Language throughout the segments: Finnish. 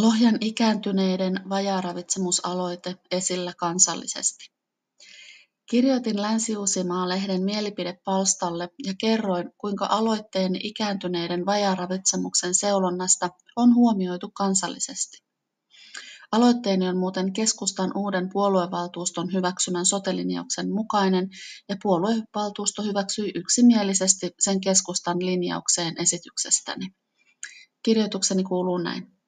Lohjan ikääntyneiden vajaaravitsemusaloite esillä kansallisesti. Kirjoitin Länsi-Uusimaa-lehden mielipidepalstalle ja kerroin, kuinka aloitteen ikääntyneiden vajaaravitsemuksen seulonnasta on huomioitu kansallisesti. Aloitteeni on muuten keskustan uuden puoluevaltuuston hyväksymän sotelinjauksen mukainen ja puoluevaltuusto hyväksyi yksimielisesti sen keskustan linjaukseen esityksestäni. Kirjoitukseni kuuluu näin.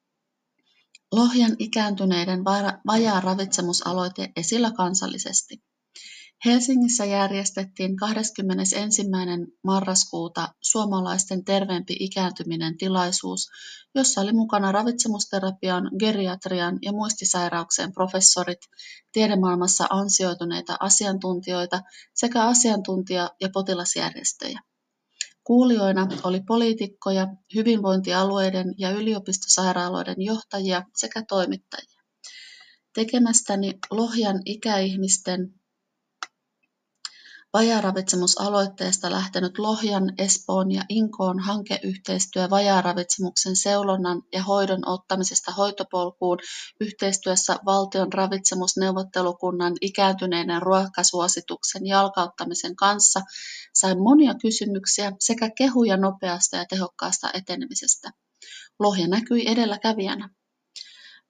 Lohjan ikääntyneiden vajaa ravitsemusaloite esillä kansallisesti. Helsingissä järjestettiin 21. marraskuuta suomalaisten terveempi ikääntyminen tilaisuus, jossa oli mukana ravitsemusterapian, geriatrian ja muistisairauksien professorit, tiedemaailmassa ansioituneita asiantuntijoita sekä asiantuntija- ja potilasjärjestöjä. Kuulijoina oli poliitikkoja, hyvinvointialueiden ja yliopistosairaaloiden johtajia sekä toimittajia. Tekemästäni Lohjan ikäihmisten Vajaaravitsemusaloitteesta lähtenyt Lohjan, Espoon ja Inkoon hankeyhteistyö vajaaravitsemuksen seulonnan ja hoidon ottamisesta hoitopolkuun yhteistyössä Valtion ravitsemusneuvottelukunnan ikääntyneiden ruokasuosituksen jalkauttamisen kanssa sai monia kysymyksiä sekä kehuja nopeasta ja tehokkaasta etenemisestä. Lohja näkyi edelläkävijänä.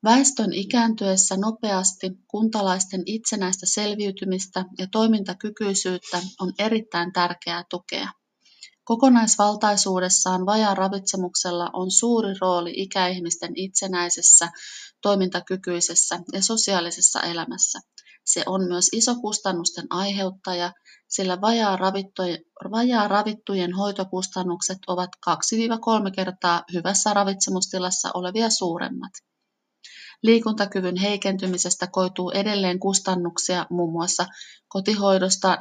Väestön ikääntyessä nopeasti kuntalaisten itsenäistä selviytymistä ja toimintakykyisyyttä on erittäin tärkeää tukea. Kokonaisvaltaisuudessaan vajaan ravitsemuksella on suuri rooli ikäihmisten itsenäisessä, toimintakykyisessä ja sosiaalisessa elämässä. Se on myös iso kustannusten aiheuttaja, sillä vajaa ravittujen hoitokustannukset ovat 2-3 kertaa hyvässä ravitsemustilassa olevia suuremmat. Liikuntakyvyn heikentymisestä koituu edelleen kustannuksia muun muassa kotihoidosta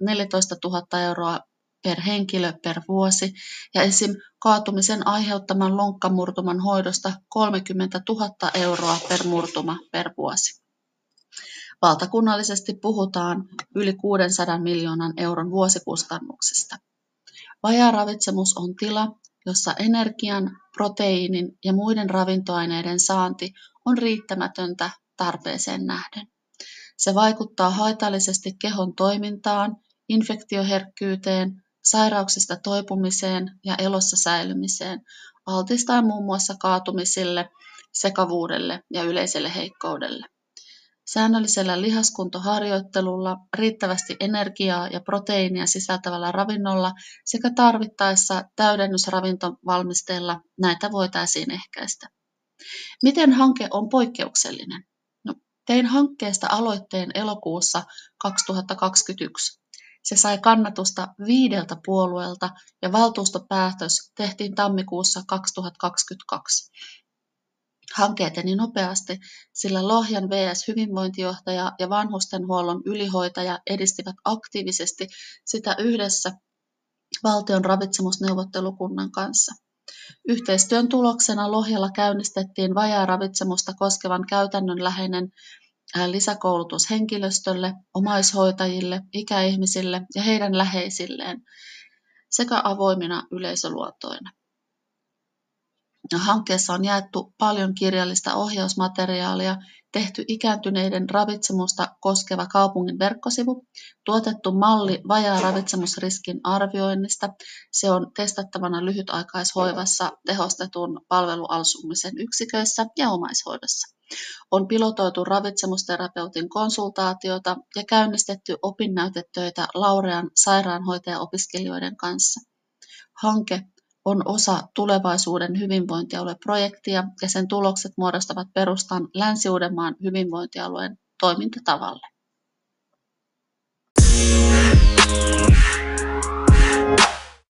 14 000 euroa per henkilö per vuosi ja esim. kaatumisen aiheuttaman lonkkamurtuman hoidosta 30 000 euroa per murtuma per vuosi. Valtakunnallisesti puhutaan yli 600 miljoonan euron vuosikustannuksista. Vajaaravitsemus on tila, jossa energian, proteiinin ja muiden ravintoaineiden saanti on riittämätöntä tarpeeseen nähden. Se vaikuttaa haitallisesti kehon toimintaan, infektioherkkyyteen, sairauksista toipumiseen ja elossa säilymiseen, altistaa muun muassa kaatumisille, sekavuudelle ja yleiselle heikkoudelle. Säännöllisellä lihaskuntoharjoittelulla, riittävästi energiaa ja proteiinia sisältävällä ravinnolla sekä tarvittaessa täydennysravintovalmisteella näitä voitaisiin ehkäistä. Miten hanke on poikkeuksellinen? No, tein hankkeesta aloitteen elokuussa 2021. Se sai kannatusta viideltä puolueelta ja valtuustopäätös tehtiin tammikuussa 2022. Hanke eteni nopeasti, sillä Lohjan VS-hyvinvointijohtaja ja vanhustenhuollon ylihoitaja edistivät aktiivisesti sitä yhdessä valtion ravitsemusneuvottelukunnan kanssa. Yhteistyön tuloksena Lohjalla käynnistettiin vajaaravitsemusta koskevan käytännönläheinen lisäkoulutus henkilöstölle, omaishoitajille, ikäihmisille ja heidän läheisilleen sekä avoimina yleisöluotoina. Hankkeessa on jaettu paljon kirjallista ohjausmateriaalia, tehty ikääntyneiden ravitsemusta koskeva kaupungin verkkosivu, tuotettu malli vajaa ravitsemusriskin arvioinnista. Se on testattavana lyhytaikaishoivassa, tehostetun palvelualsumisen yksiköissä ja omaishoidossa. On pilotoitu ravitsemusterapeutin konsultaatiota ja käynnistetty opinnäytetöitä Laurean sairaanhoitajaopiskelijoiden kanssa. Hanke on osa tulevaisuuden hyvinvointialueprojektia ja sen tulokset muodostavat perustan Länsi-Uudenmaan hyvinvointialueen toimintatavalle.